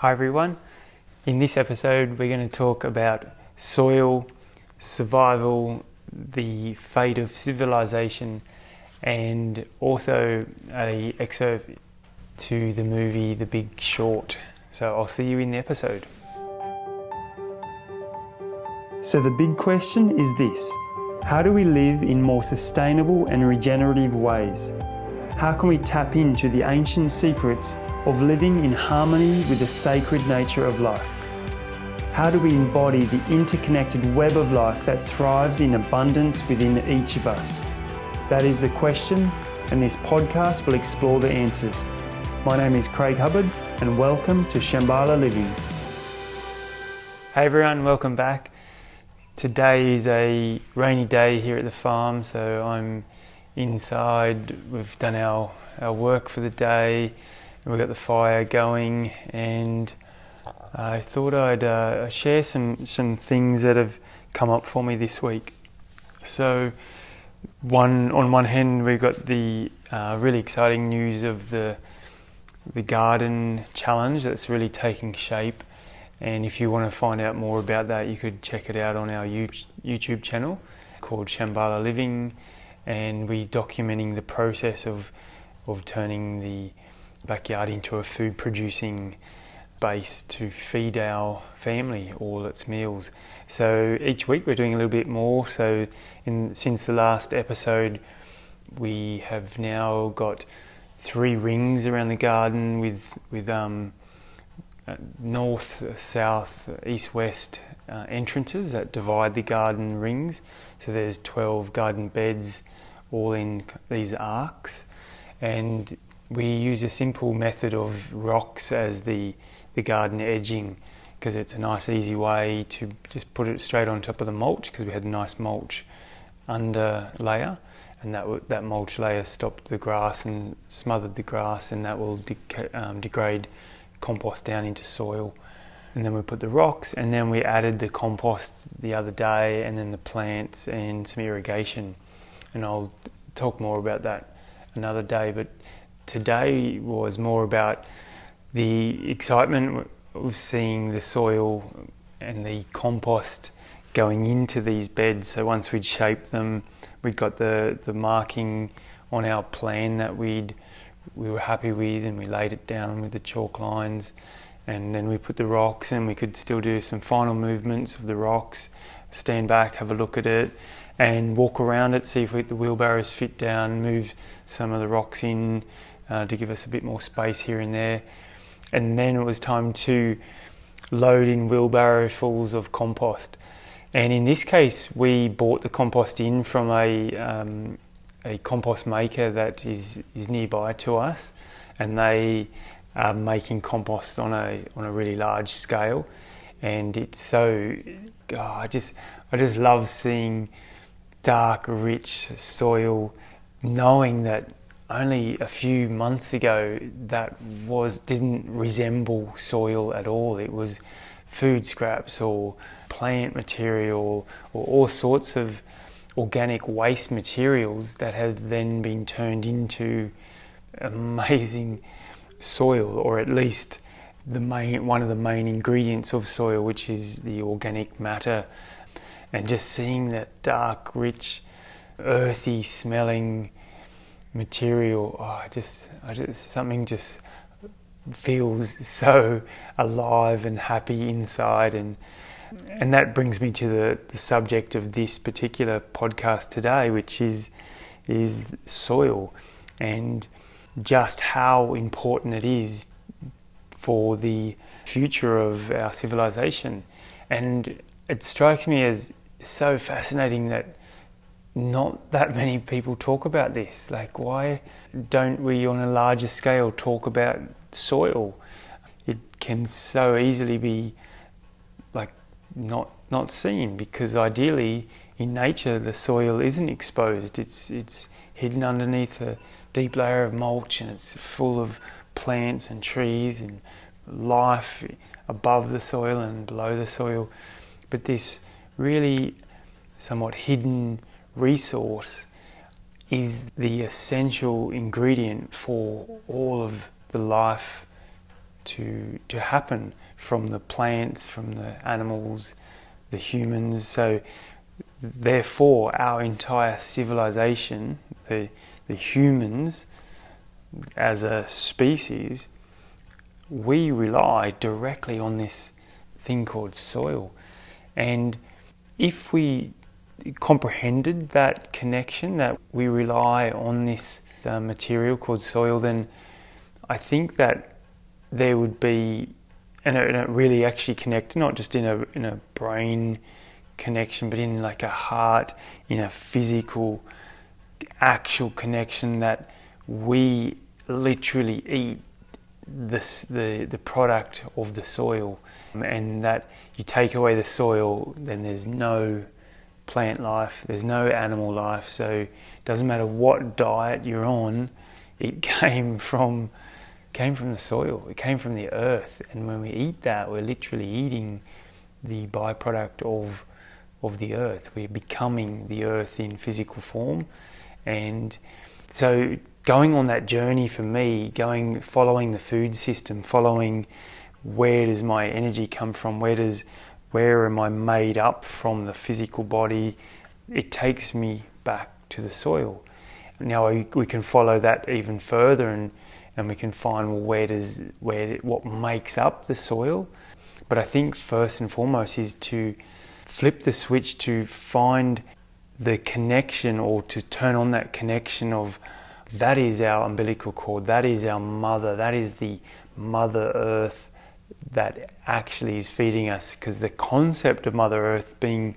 Hi everyone. In this episode, we're going to talk about soil, survival, the fate of civilization, and also a excerpt to the movie The Big Short. So I'll see you in the episode. So the big question is this: How do we live in more sustainable and regenerative ways? How can we tap into the ancient secrets of living in harmony with the sacred nature of life? How do we embody the interconnected web of life that thrives in abundance within each of us? That is the question, and this podcast will explore the answers. My name is Craig Hubbard, and welcome to Shambhala Living. Hey everyone, welcome back. Today is a rainy day here at the farm, so I'm inside. We've done our, our work for the day, we've got the fire going, and I thought I'd uh, share some, some things that have come up for me this week. So, one on one hand, we've got the uh, really exciting news of the the garden challenge that's really taking shape. And if you want to find out more about that, you could check it out on our YouTube channel called Shambhala Living, and we're documenting the process of of turning the backyard into a food producing base to feed our family all its meals. So each week we're doing a little bit more. So in, since the last episode, we have now got three rings around the garden with with um, uh, north, south, east, west uh, entrances that divide the garden rings. So there's 12 garden beds, all in these arcs, and we use a simple method of rocks as the the garden edging because it's a nice easy way to just put it straight on top of the mulch because we had a nice mulch under layer. And that that mulch layer stopped the grass and smothered the grass and that will de- um, degrade compost down into soil. And then we put the rocks and then we added the compost the other day and then the plants and some irrigation and I'll talk more about that another day but today was more about the excitement of seeing the soil and the compost going into these beds. So once we'd shaped them, we'd got the, the marking on our plan that we'd we were happy with, and we laid it down with the chalk lines, and then we put the rocks, and we could still do some final movements of the rocks, stand back, have a look at it, and walk around it, see if we, the wheelbarrows fit down, move some of the rocks in uh, to give us a bit more space here and there and then it was time to load in wheelbarrowfuls of compost. And in this case, we bought the compost in from a um, a compost maker that is is nearby to us, and they are making compost on a on a really large scale. And it's so, oh, I just I just love seeing dark, rich soil, knowing that only a few months ago that was didn't resemble soil at all. It was food scraps or plant material or all sorts of organic waste materials that have then been turned into amazing soil or at least the main one of the main ingredients of soil which is the organic matter and just seeing that dark rich earthy smelling material, oh, I just, I just something just feels so alive and happy inside, and and that brings me to the, the subject of this particular podcast today, which is is soil and just how important it is for the future of our civilization. And it strikes me as so fascinating that not that many people talk about this. Like, why don't we, on a larger scale, talk about soil? It can so easily be like not not seen because ideally, in nature, the soil isn't exposed. It's it's hidden underneath a deep layer of mulch, and it's full of plants and trees and life above the soil and below the soil. But this really somewhat hidden resource is the essential ingredient for all of the life to to happen from the plants, from the animals, the humans. So therefore our entire civilization, the the humans as a species, we rely directly on this thing called soil. And if we comprehended that connection, that we rely on this uh, material called soil, then I think that there would be, and it, and it really actually connected, not just in a, in a brain connection, but in like a heart, in a physical, actual connection that we literally eat this, the, the product of the soil, and that you take away the soil, then there's no plant life, there's no animal life. So it doesn't matter what diet you're on, it came from came from the soil, it came from the earth, and when we eat that, we're literally eating the byproduct of of the earth. We're becoming the earth in physical form, and so going on that journey for me, going following the food system, following where does my energy come from, where does where am I made up from the physical body, it takes me back to the soil. Now we, can follow that even further and, and we can find well, where does where what makes up the soil. But I think first and foremost is to flip the switch to find the connection or to turn on that connection of that is our umbilical cord, that is our mother, that is the Mother Earth that actually is feeding us. Because the concept of Mother Earth being,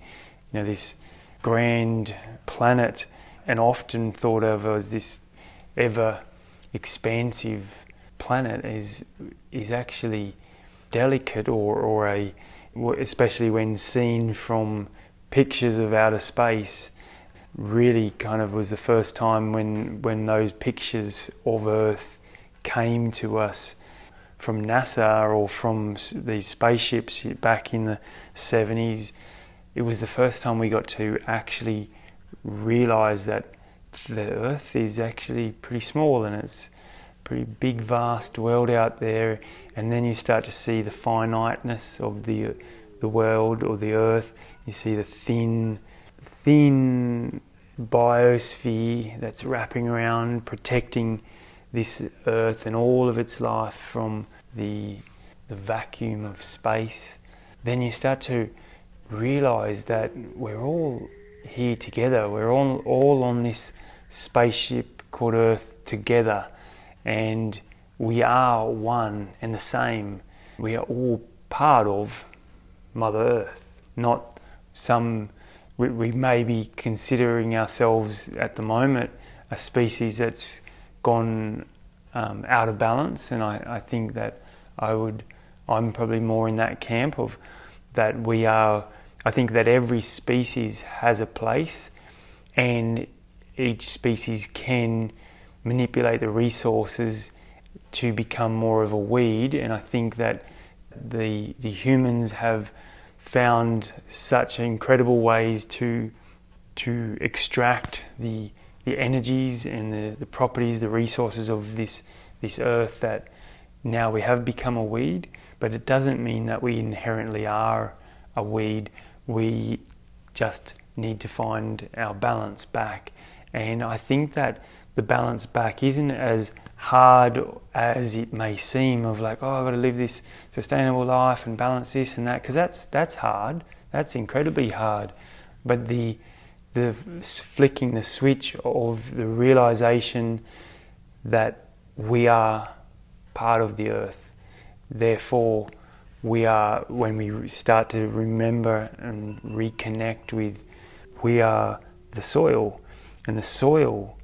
you know, this grand planet and often thought of as this ever expansive planet is is actually delicate or, or a especially when seen from pictures of outer space really kind of was the first time when when those pictures of Earth came to us from NASA or from these spaceships back in the 70s. It was the first time we got to actually realize that the Earth is actually pretty small and it's a pretty big, vast world out there. And then you start to see the finiteness of the the world or the Earth. You see the thin thin biosphere that's wrapping around, protecting this earth and all of its life from the, the vacuum of space, then you start to realize that we're all here together. We're all, all on this spaceship called Earth together, and we are one and the same. We are all part of Mother Earth, not some. We, we may be considering ourselves at the moment a species that's gone um, out of balance, and I, I think that I would, I'm probably more in that camp of that we are. I think that every species has a place, and each species can manipulate the resources to become more of a weed. And I think that the the humans have found such incredible ways to to extract the the energies and the, the properties, the resources of this this earth that now we have become a weed, but it doesn't mean that we inherently are a weed. We just need to find our balance back. And I think that the balance back isn't as hard as it may seem of like, oh, I've got to live this sustainable life and balance this and that, because that's, that's hard. That's incredibly hard. But the, the flicking the switch of the realization that we are part of the earth. Therefore, we are, when we start to remember and reconnect with, we are the soil. And the soil,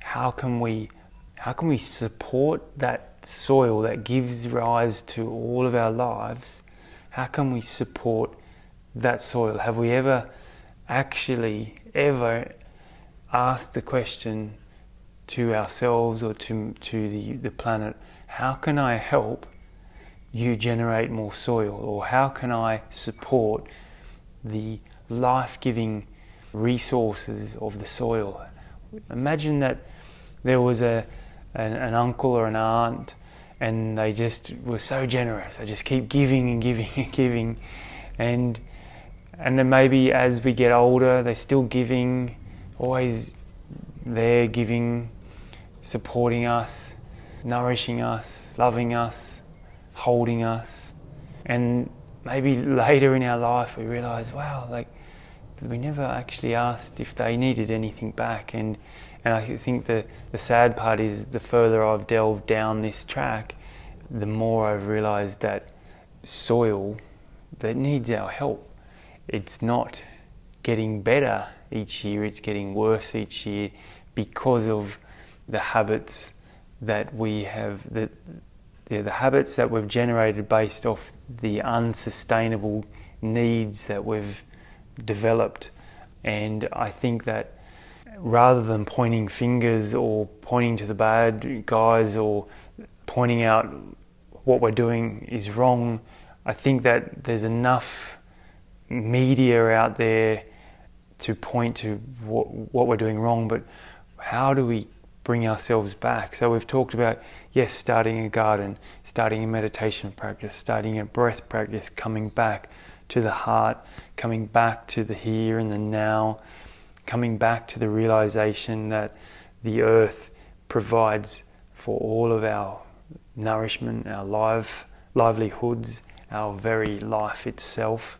how can we, how can we support that soil that gives rise to all of our lives? How can we support that soil? Have we ever actually ever asked the question to ourselves or to, to the, the planet, how can I help you generate more soil? Or how can I support the life giving resources of the soil? Imagine that there was a, an, an uncle or an aunt and they just were so generous. They just keep giving and giving and giving, and and then maybe as we get older, they're still giving, always there giving, supporting us, nourishing us, loving us, holding us, and maybe later in our life we realize, wow, like we never actually asked if they needed anything back, and and I think the, the sad part is the further I've delved down this track, the more I've realized that soil that needs our help. It's not getting better each year, it's getting worse each year because of the habits that we have, the, the, the habits that we've generated based off the unsustainable needs that we've developed. And I think that rather than pointing fingers or pointing to the bad guys or pointing out what we're doing is wrong, I think that there's enough media out there to point to what, what we're doing wrong, but how do we bring ourselves back? So we've talked about, yes, starting a garden, starting a meditation practice, starting a breath practice, coming back to the heart, coming back to the here and the now, coming back to the realization that the earth provides for all of our nourishment, our life, livelihoods, our very life itself.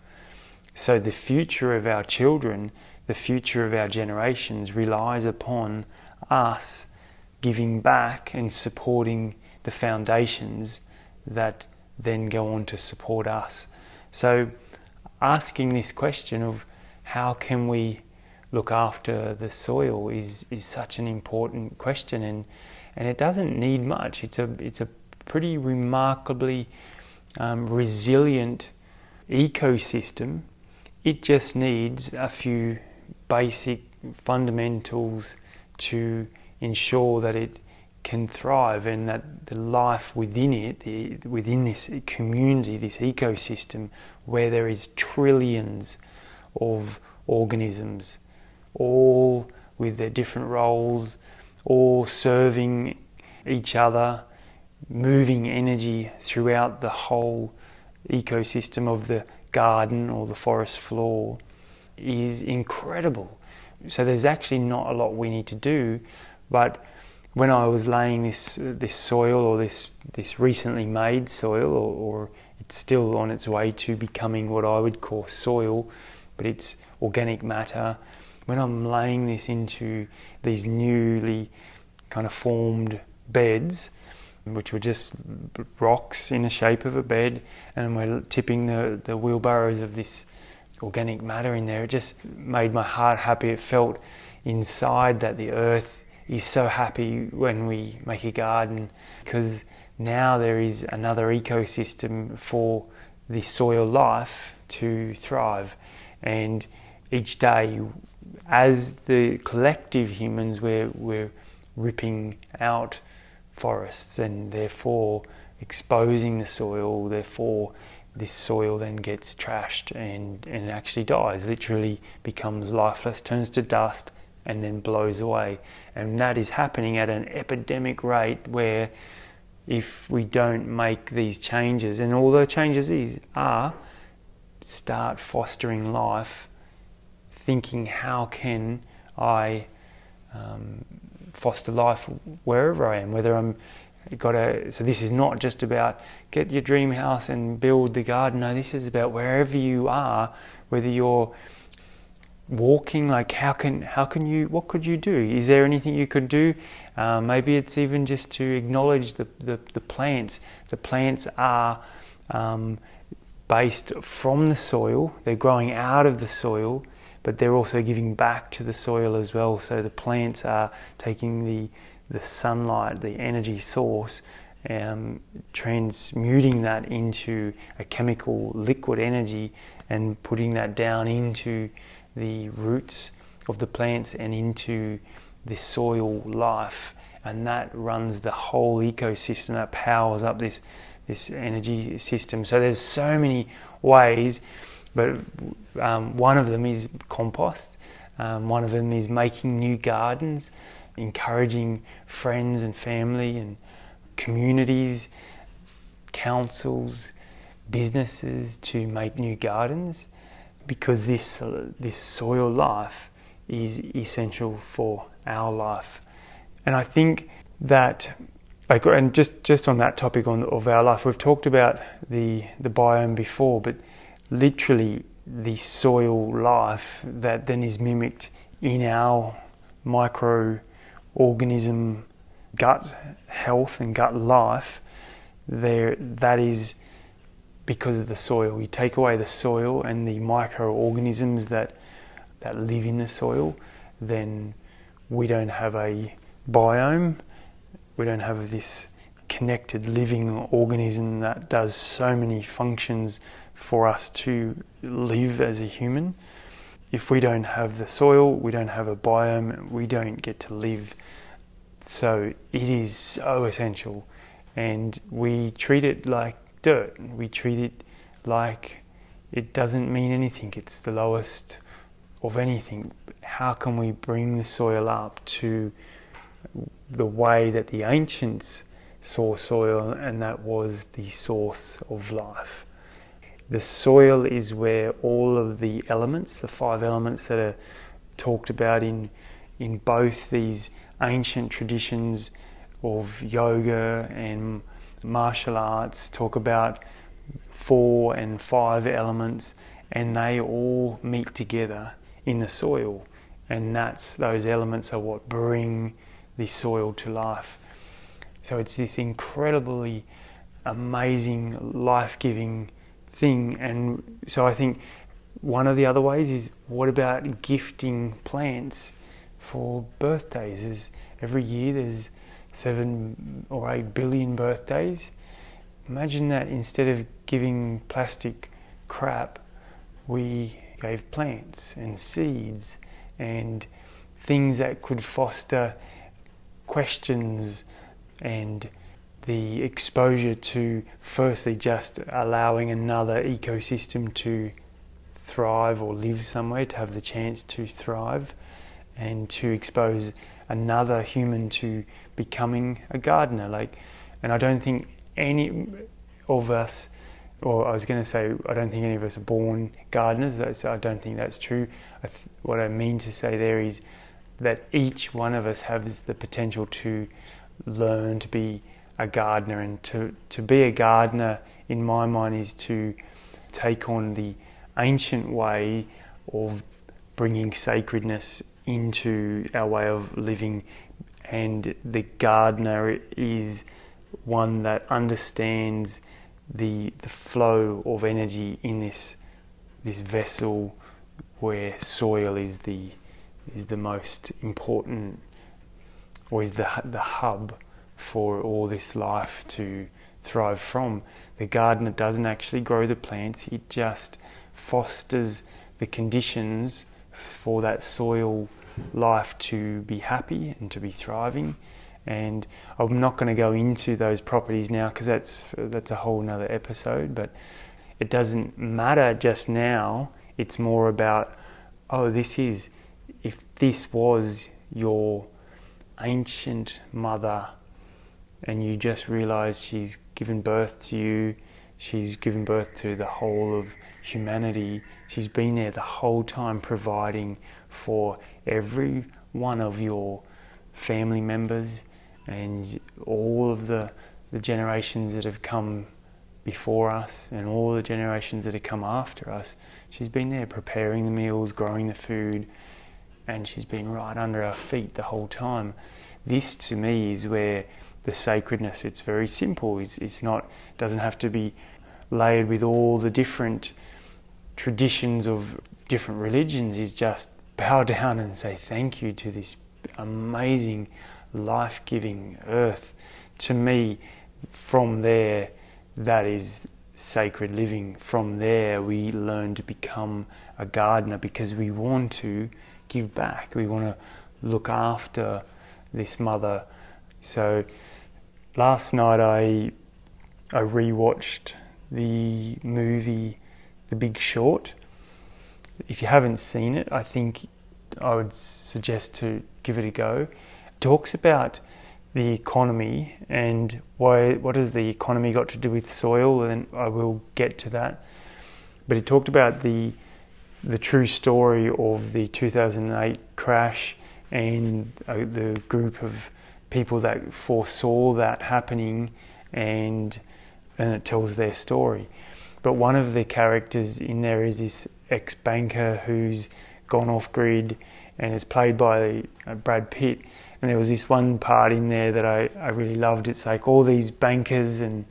So the future of our children, the future of our generations relies upon us giving back and supporting the foundations that then go on to support us. So asking this question of how can we look after the soil is, is such an important question and and it doesn't need much. It's a it's a pretty remarkably um, resilient ecosystem. It just needs a few basic fundamentals to ensure that it can thrive and that the life within it, the, within this community, this ecosystem, where there is trillions of organisms all with their different roles, all serving each other, moving energy throughout the whole ecosystem of the garden or the forest floor is incredible. So there's actually not a lot we need to do, but when I was laying this this soil or this this recently made soil, or, or it's still on its way to becoming what I would call soil, but it's organic matter when I'm laying this into these newly kind of formed beds, which were just rocks in the shape of a bed, and we're tipping the, the wheelbarrows of this organic matter in there, it just made my heart happy. It felt inside that the earth is so happy when we make a garden because now there is another ecosystem for the soil life to thrive. And each day as the collective humans, we're, we're ripping out forests and therefore exposing the soil, therefore this soil then gets trashed and, and actually dies, literally becomes lifeless, turns to dust and then blows away. And that is happening at an epidemic rate where if we don't make these changes, and all the changes is, are, start fostering life thinking how can I um, foster life wherever I am, whether I'm got a so this is not just about get your dream house and build the garden. No, this is about wherever you are, whether you're walking like how can how can you what could you do? Is there anything you could do? Uh, maybe it's even just to acknowledge the, the, the plants. The plants are um, based from the soil. They're growing out of the soil but they're also giving back to the soil as well. So the plants are taking the the sunlight, the energy source, um, transmuting that into a chemical liquid energy and putting that down into the roots of the plants and into the soil life. And that runs the whole ecosystem. That powers up this this energy system. So there's so many ways but um, one of them is compost, um, one of them is making new gardens, encouraging friends and family and communities, councils, businesses to make new gardens because this uh, this soil life is essential for our life. And I think that like and just just on that topic on of our life we've talked about the the biome before but literally the soil life that then is mimicked in our microorganism gut health and gut life there that is because of the soil. You take away the soil and the microorganisms that that live in the soil then we don't have a biome. We don't have this connected living organism that does so many functions for us to live as a human. If we don't have the soil, we don't have a biome, we don't get to live. So it is so essential, and we treat it like dirt. We treat it like it doesn't mean anything. It's the lowest of anything. How can we bring the soil up to the way that the ancients saw soil, and that was the source of life. The soil is where all of the elements, the five elements that are talked about in, in both these ancient traditions of yoga and martial arts, talk about four and five elements, and they all meet together in the soil. And that's those elements are what bring the soil to life. So it's this incredibly amazing, life giving thing. And so I think one of the other ways is what about gifting plants for birthdays? Is every year there's seven or eight billion birthdays. Imagine that instead of giving plastic crap, we gave plants and seeds and things that could foster questions and the exposure to firstly just allowing another ecosystem to thrive or live somewhere, to have the chance to thrive, and to expose another human to becoming a gardener. Like, and I don't think any of us, or I was going to say, I don't think any of us are born gardeners. I don't think that's true. I th- what I mean to say there is that each one of us has the potential to learn to be a gardener and to, to be a gardener in my mind is to take on the ancient way of bringing sacredness into our way of living. And the gardener is one that understands the the flow of energy in this this vessel where soil is the is the most important or is the, the hub for all this life to thrive from. The gardener doesn't actually grow the plants, it just fosters the conditions for that soil life to be happy and to be thriving. And I'm not going to go into those properties now because that's that's a whole nother episode. But it doesn't matter just now. It's more about oh, this is if this was your ancient mother and you just realize she's given birth to you, she's given birth to the whole of humanity, she's been there the whole time providing for every one of your family members and all of the, the generations that have come before us and all the generations that have come after us. She's been there preparing the meals, growing the food, and she's been right under our feet the whole time. This to me is where the sacredness. It's very simple. It's, it's not doesn't have to be layered with all the different traditions of different religions. Is just bow down and say thank you to this amazing, life-giving earth. To me, from there, that is sacred living. From there, we learn to become a gardener because we want to give back. We want to look after this mother. So last night I I rewatched the movie The Big Short. If you haven't seen it, I think I would suggest to give it a go. It talks about the economy and why what has the economy got to do with soil and I will get to that but it talked about the the true story of the 2008 crash and uh, the group of people that foresaw that happening and and it tells their story. But one of the characters in there is this ex-banker who's gone off grid and it's played by uh, Brad Pitt. And there was this one part in there that I, I really loved. It's like all these bankers and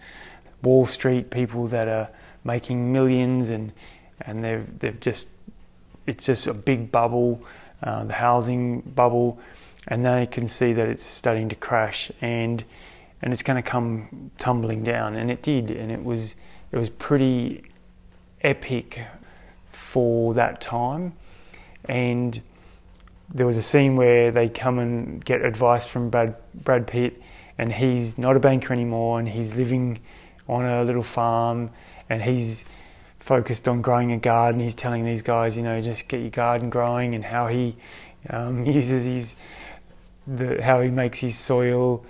Wall Street people that are making millions and and they've they've just it's just a big bubble, uh, the housing bubble, and they can see that it's starting to crash and and it's going to come tumbling down, and it did, and it was it was pretty epic for that time, and there was a scene where they come and get advice from Brad, Brad Pitt, and he's not a banker anymore, and he's living on a little farm, and he's focused on growing a garden. He's telling these guys, you know, just get your garden growing, and how he um, uses his the how he makes his soil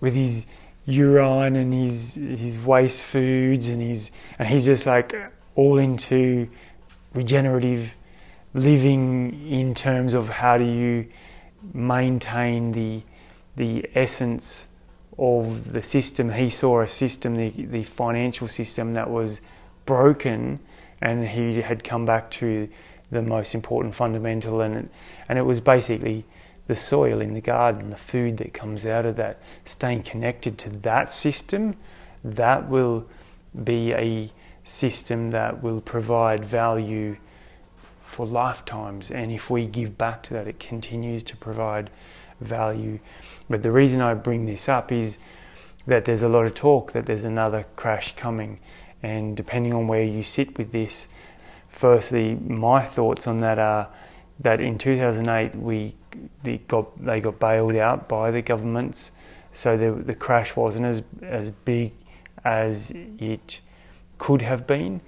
with his urine and his his waste foods, and he's and he's just like all into regenerative living in terms of how do you maintain the the essence of the system. He saw a system, the, the financial system that was broken, and he had come back to the most important fundamental, and and it was basically the soil in the garden, the food that comes out of that, staying connected to that system, that will be a system that will provide value for lifetimes. And if we give back to that, it continues to provide value. But the reason I bring this up is that there's a lot of talk that there's another crash coming. And depending on where you sit with this, firstly, my thoughts on that are that in 2008 we they got they got bailed out by the governments, so the the crash wasn't as as big as it could have been.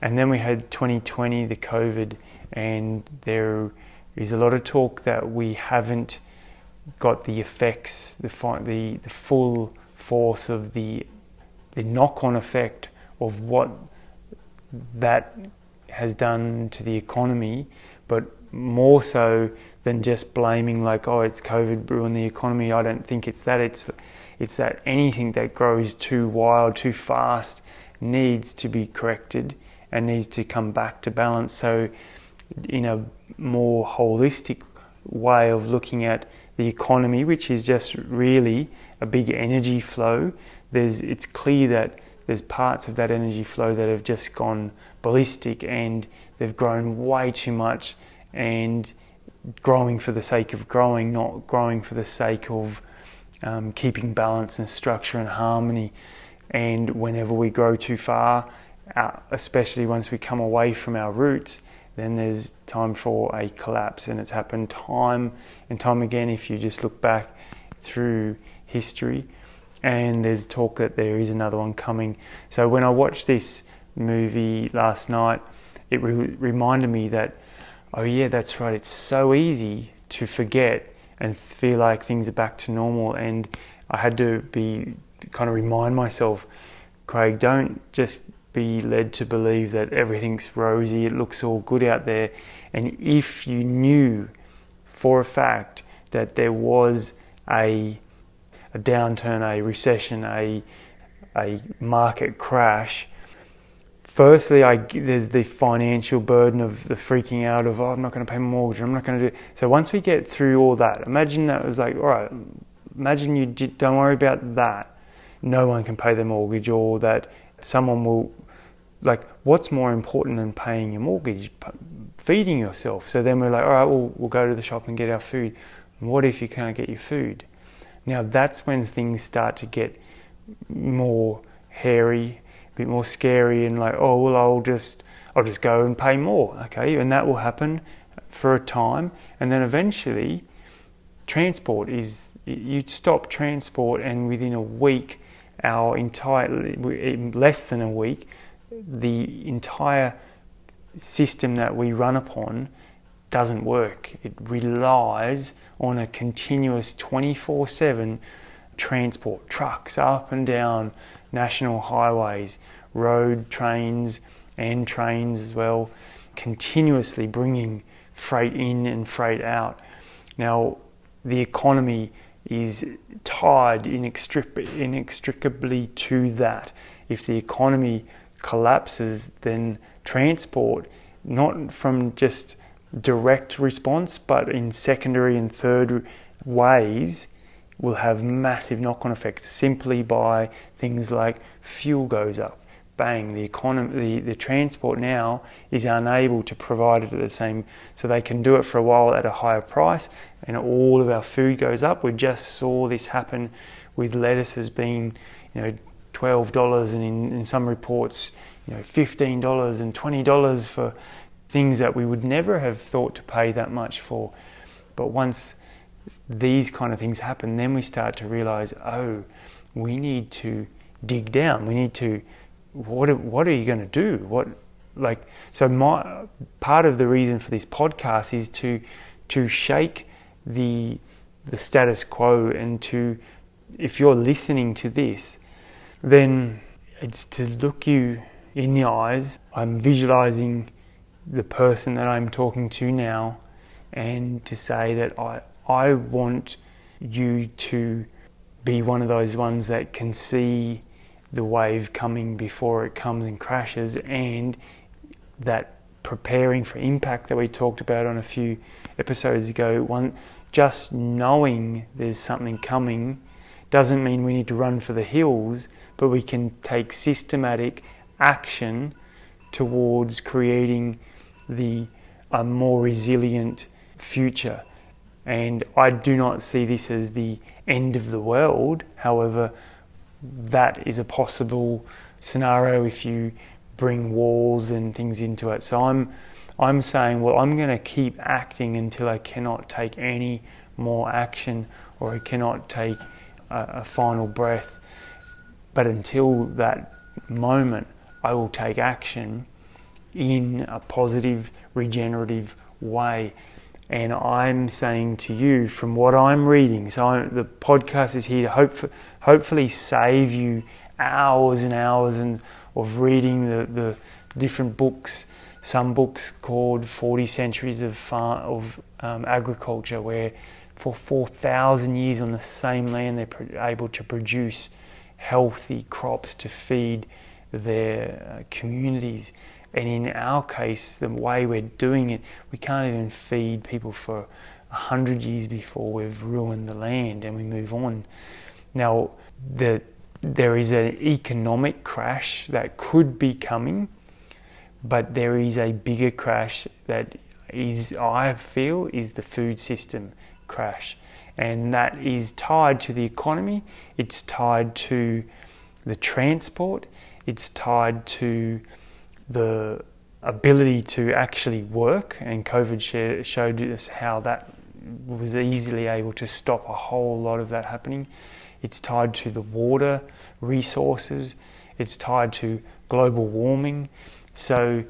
And then we had 2020, the COVID, and there is a lot of talk that we haven't got the effects, the the, the full force of the the knock-on effect of what that has done to the economy, but more so than just blaming like, oh, it's COVID ruined the economy. I don't think it's that. It's it's that anything that grows too wild, too fast, needs to be corrected and needs to come back to balance. So in a more holistic way of looking at the economy, which is just really a big energy flow, there's it's clear that there's parts of that energy flow that have just gone ballistic and they've grown way too much and growing for the sake of growing, not growing for the sake of um, keeping balance and structure and harmony. And whenever we grow too far, uh, especially once we come away from our roots, then there's time for a collapse. And it's happened time and time again if you just look back through history. And there's talk that there is another one coming. So when I watched this movie last night, it re- reminded me that, oh, yeah, that's right, it's so easy to forget and feel like things are back to normal. And I had to be kind of remind myself, Craig, don't just be led to believe that everything's rosy, it looks all good out there. And if you knew for a fact that there was a, a downturn, a recession, a, a market crash, firstly, I, there's the financial burden of the freaking out of, oh, I'm not going to pay my mortgage, I'm not going to do. So once we get through all that, imagine that was like, all right, imagine you don't worry about that. No one can pay their mortgage, or that someone will like what's more important than paying your mortgage feeding yourself so then we're like all right well, we'll go to the shop and get our food what if you can't get your food now that's when things start to get more hairy bit more scary and like oh well i'll just i'll just go and pay more okay? And that will happen for a time. And then eventually transport is you stop transport and within a week our entire less than a week the entire system that we run upon doesn't work. It relies on a continuous 24 7 transport, trucks up and down national highways, road trains, and trains as well, continuously bringing freight in and freight out. Now, the economy is tied inextricably to that. If the economy collapses, then transport, not from just direct response, but in secondary and third ways, will have massive knock on effects simply by things like fuel goes up. Bang, the economy, the, the transport now is unable to provide it at the same, so they can do it for a while at a higher price, and all of our food goes up. We just saw this happen with lettuces being, you know, twelve dollars, and in, in some reports, you know, fifteen dollars and twenty dollars for things that we would never have thought to pay that much for. But once these kind of things happen, then we start to realize, oh, we need to dig down. We need to, what are, what are you going to do? What, like, so my part of the reason for this podcast is to to shake the the status quo and to, if you're listening to this, then it's to look you in the eyes. I'm visualizing the person that I'm talking to now and to say that I, I want you to be one of those ones that can see the wave coming before it comes and crashes and that preparing for impact that we talked about on a few episodes ago one just knowing there's something coming doesn't mean we need to run for the hills but we can take systematic action towards creating the a more resilient future. And I do not see this as the end of the world. However, that is a possible scenario if you bring walls and things into it. So I'm I'm saying, well, I'm going to keep acting until I cannot take any more action or I cannot take a, a final breath. But until that moment, I will take action in a positive, regenerative way. And I'm saying to you from what I'm reading, so I'm, the podcast is here to hope, hopefully save you hours and hours and, of reading the, the different books. Some books called 40 Centuries of, of um, Agriculture, where for 4,000 years on the same land they're able to produce healthy crops to feed their uh, communities. And in our case, the way we're doing it, we can't even feed people for a hundred years before we've ruined the land and we move on. Now, the, there is an economic crash that could be coming, but there is a bigger crash that is, I feel, is the food system crash. And that is tied to the economy, it's tied to the transport, it's tied to the ability to actually work, and COVID showed us how that was easily able to stop a whole lot of that happening. It's tied to the water resources, it's tied to global warming. So,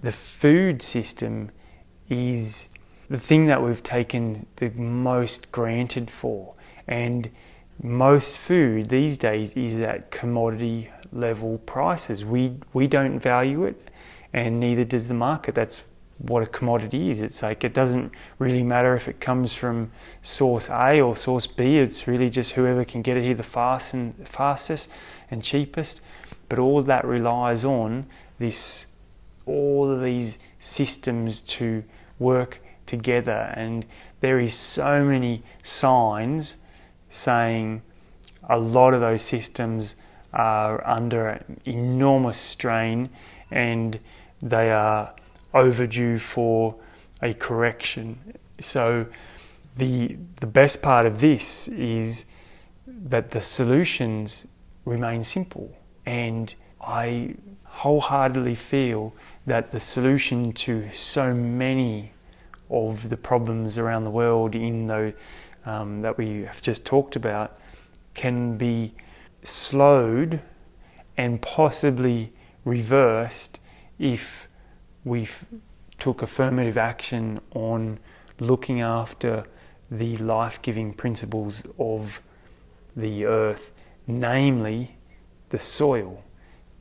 the food system is the thing that we've taken the most granted for. And most food these days is that commodity level prices. We we don't value it, and neither does the market. That's what a commodity is. It's like it doesn't really matter if it comes from source A or source B. It's really just whoever can get it here the fast and fastest and cheapest. But all that relies on this, all of these systems to work together. And there is so many signs saying a lot of those systems are under enormous strain and they are overdue for a correction. So the the best part of this is that the solutions remain simple and I wholeheartedly feel that the solution to so many of the problems around the world in the um, that we have just talked about can be slowed and possibly reversed if we took affirmative action on looking after the life giving principles of the earth, namely the soil,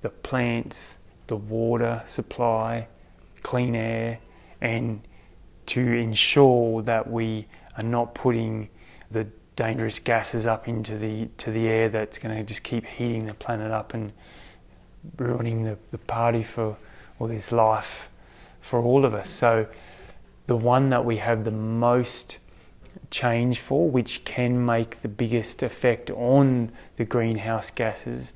the plants, the water supply, clean air, and to ensure that we are not putting the dangerous gases up into the to the air that's going to just keep heating the planet up and ruining the, the party for all this life for all of us. So the one that we have the most change for, which can make the biggest effect on the greenhouse gases,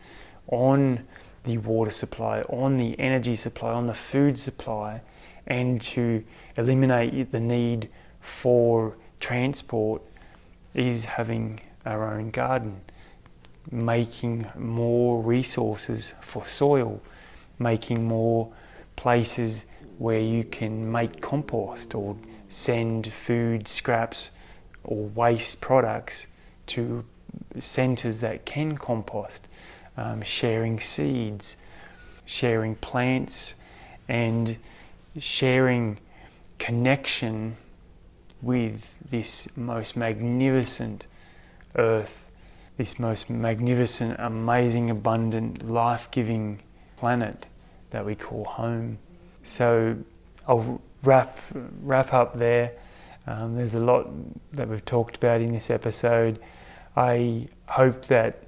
on the water supply, on the energy supply, on the food supply, and to eliminate the need for transport is having our own garden, making more resources for soil, making more places where you can make compost or send food scraps or waste products to centres that can compost, um, sharing seeds, sharing plants, and sharing connection with this most magnificent earth, this most magnificent, amazing, abundant, life giving planet that we call home. So I'll wrap, wrap up there. Um, there's a lot that we've talked about in this episode. I hope that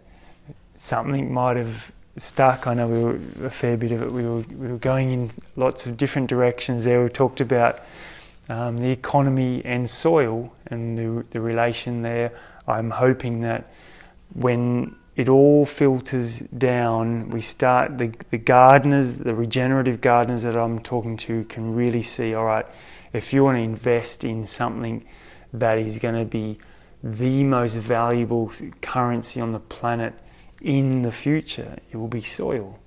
something might have stuck. I know we were a fair bit of it. We were we were going in lots of different directions there. We talked about um, the economy and soil and the, the relation there. I'm hoping that when it all filters down, we start the, the gardeners, the regenerative gardeners that I'm talking to can really see all right, if you want to invest in something that is going to be the most valuable currency on the planet in the future, it will be soil.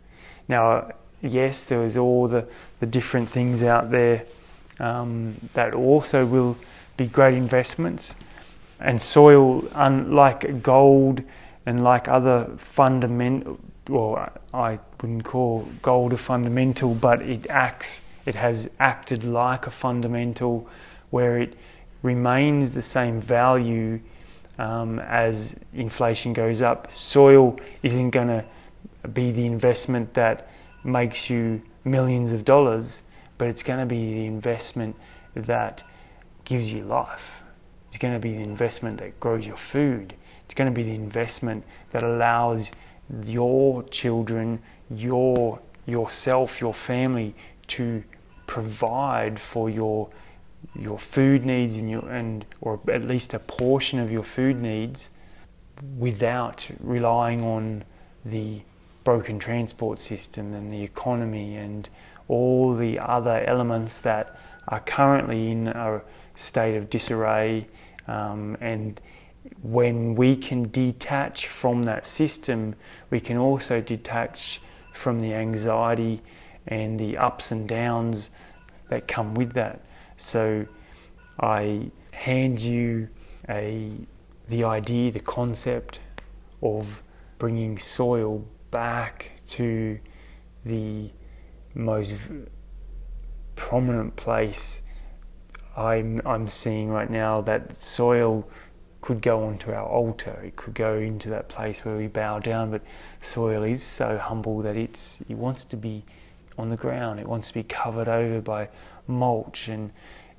Now, yes, there is all the, the different things out there um, that also will be great investments. And soil, unlike gold and like other fundamental, well, I wouldn't call gold a fundamental, but it acts, it has acted like a fundamental where it remains the same value um, as inflation goes up. Soil isn't going to be the investment that makes you millions of dollars but it's going to be the investment that gives you life. It's going to be the investment that grows your food. It's going to be the investment that allows your children, your yourself, your family to provide for your your food needs and your and or at least a portion of your food needs without relying on the broken transport system and the economy and all the other elements that are currently in a state of disarray. Um, and when we can detach from that system, we can also detach from the anxiety and the ups and downs that come with that. So I hand you a the idea, the concept of bringing soil back to the most prominent place I'm, I'm seeing right now that soil could go onto our altar. It could go into that place where we bow down. But soil is so humble that it's it wants to be on the ground. It wants to be covered over by mulch, and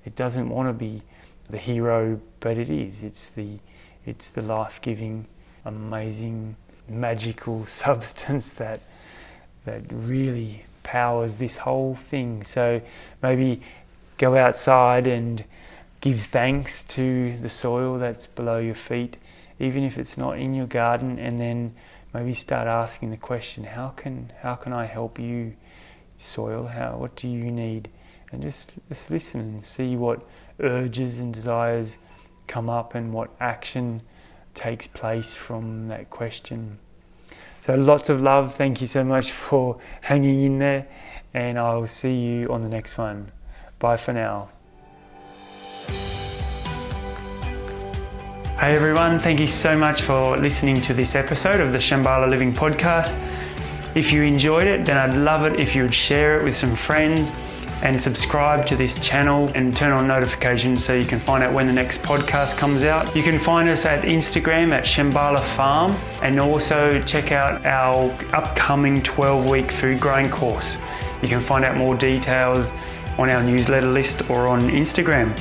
it doesn't want to be the hero, but it is. It's the it's the life-giving, amazing, magical substance that that really powers this whole thing. So maybe go outside and give thanks to the soil that's below your feet, even if it's not in your garden, and then maybe start asking the question, how can how can I help you, soil? How what do you need? And just just listen and see what urges and desires come up and what action takes place from that question. So lots of love. Thank you so much for hanging in there, and I'll see you on the next one. Bye for now. Hey everyone, thank you so much for listening to this episode of the Shambhala Living Podcast. If you enjoyed it, then I'd love it if you would share it with some friends and subscribe to this channel and turn on notifications so you can find out when the next podcast comes out. You can find us at Instagram at Shambhala Farm and also check out our upcoming 12 week food growing course. You can find out more details on our newsletter list or on Instagram.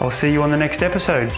I'll see you on the next episode.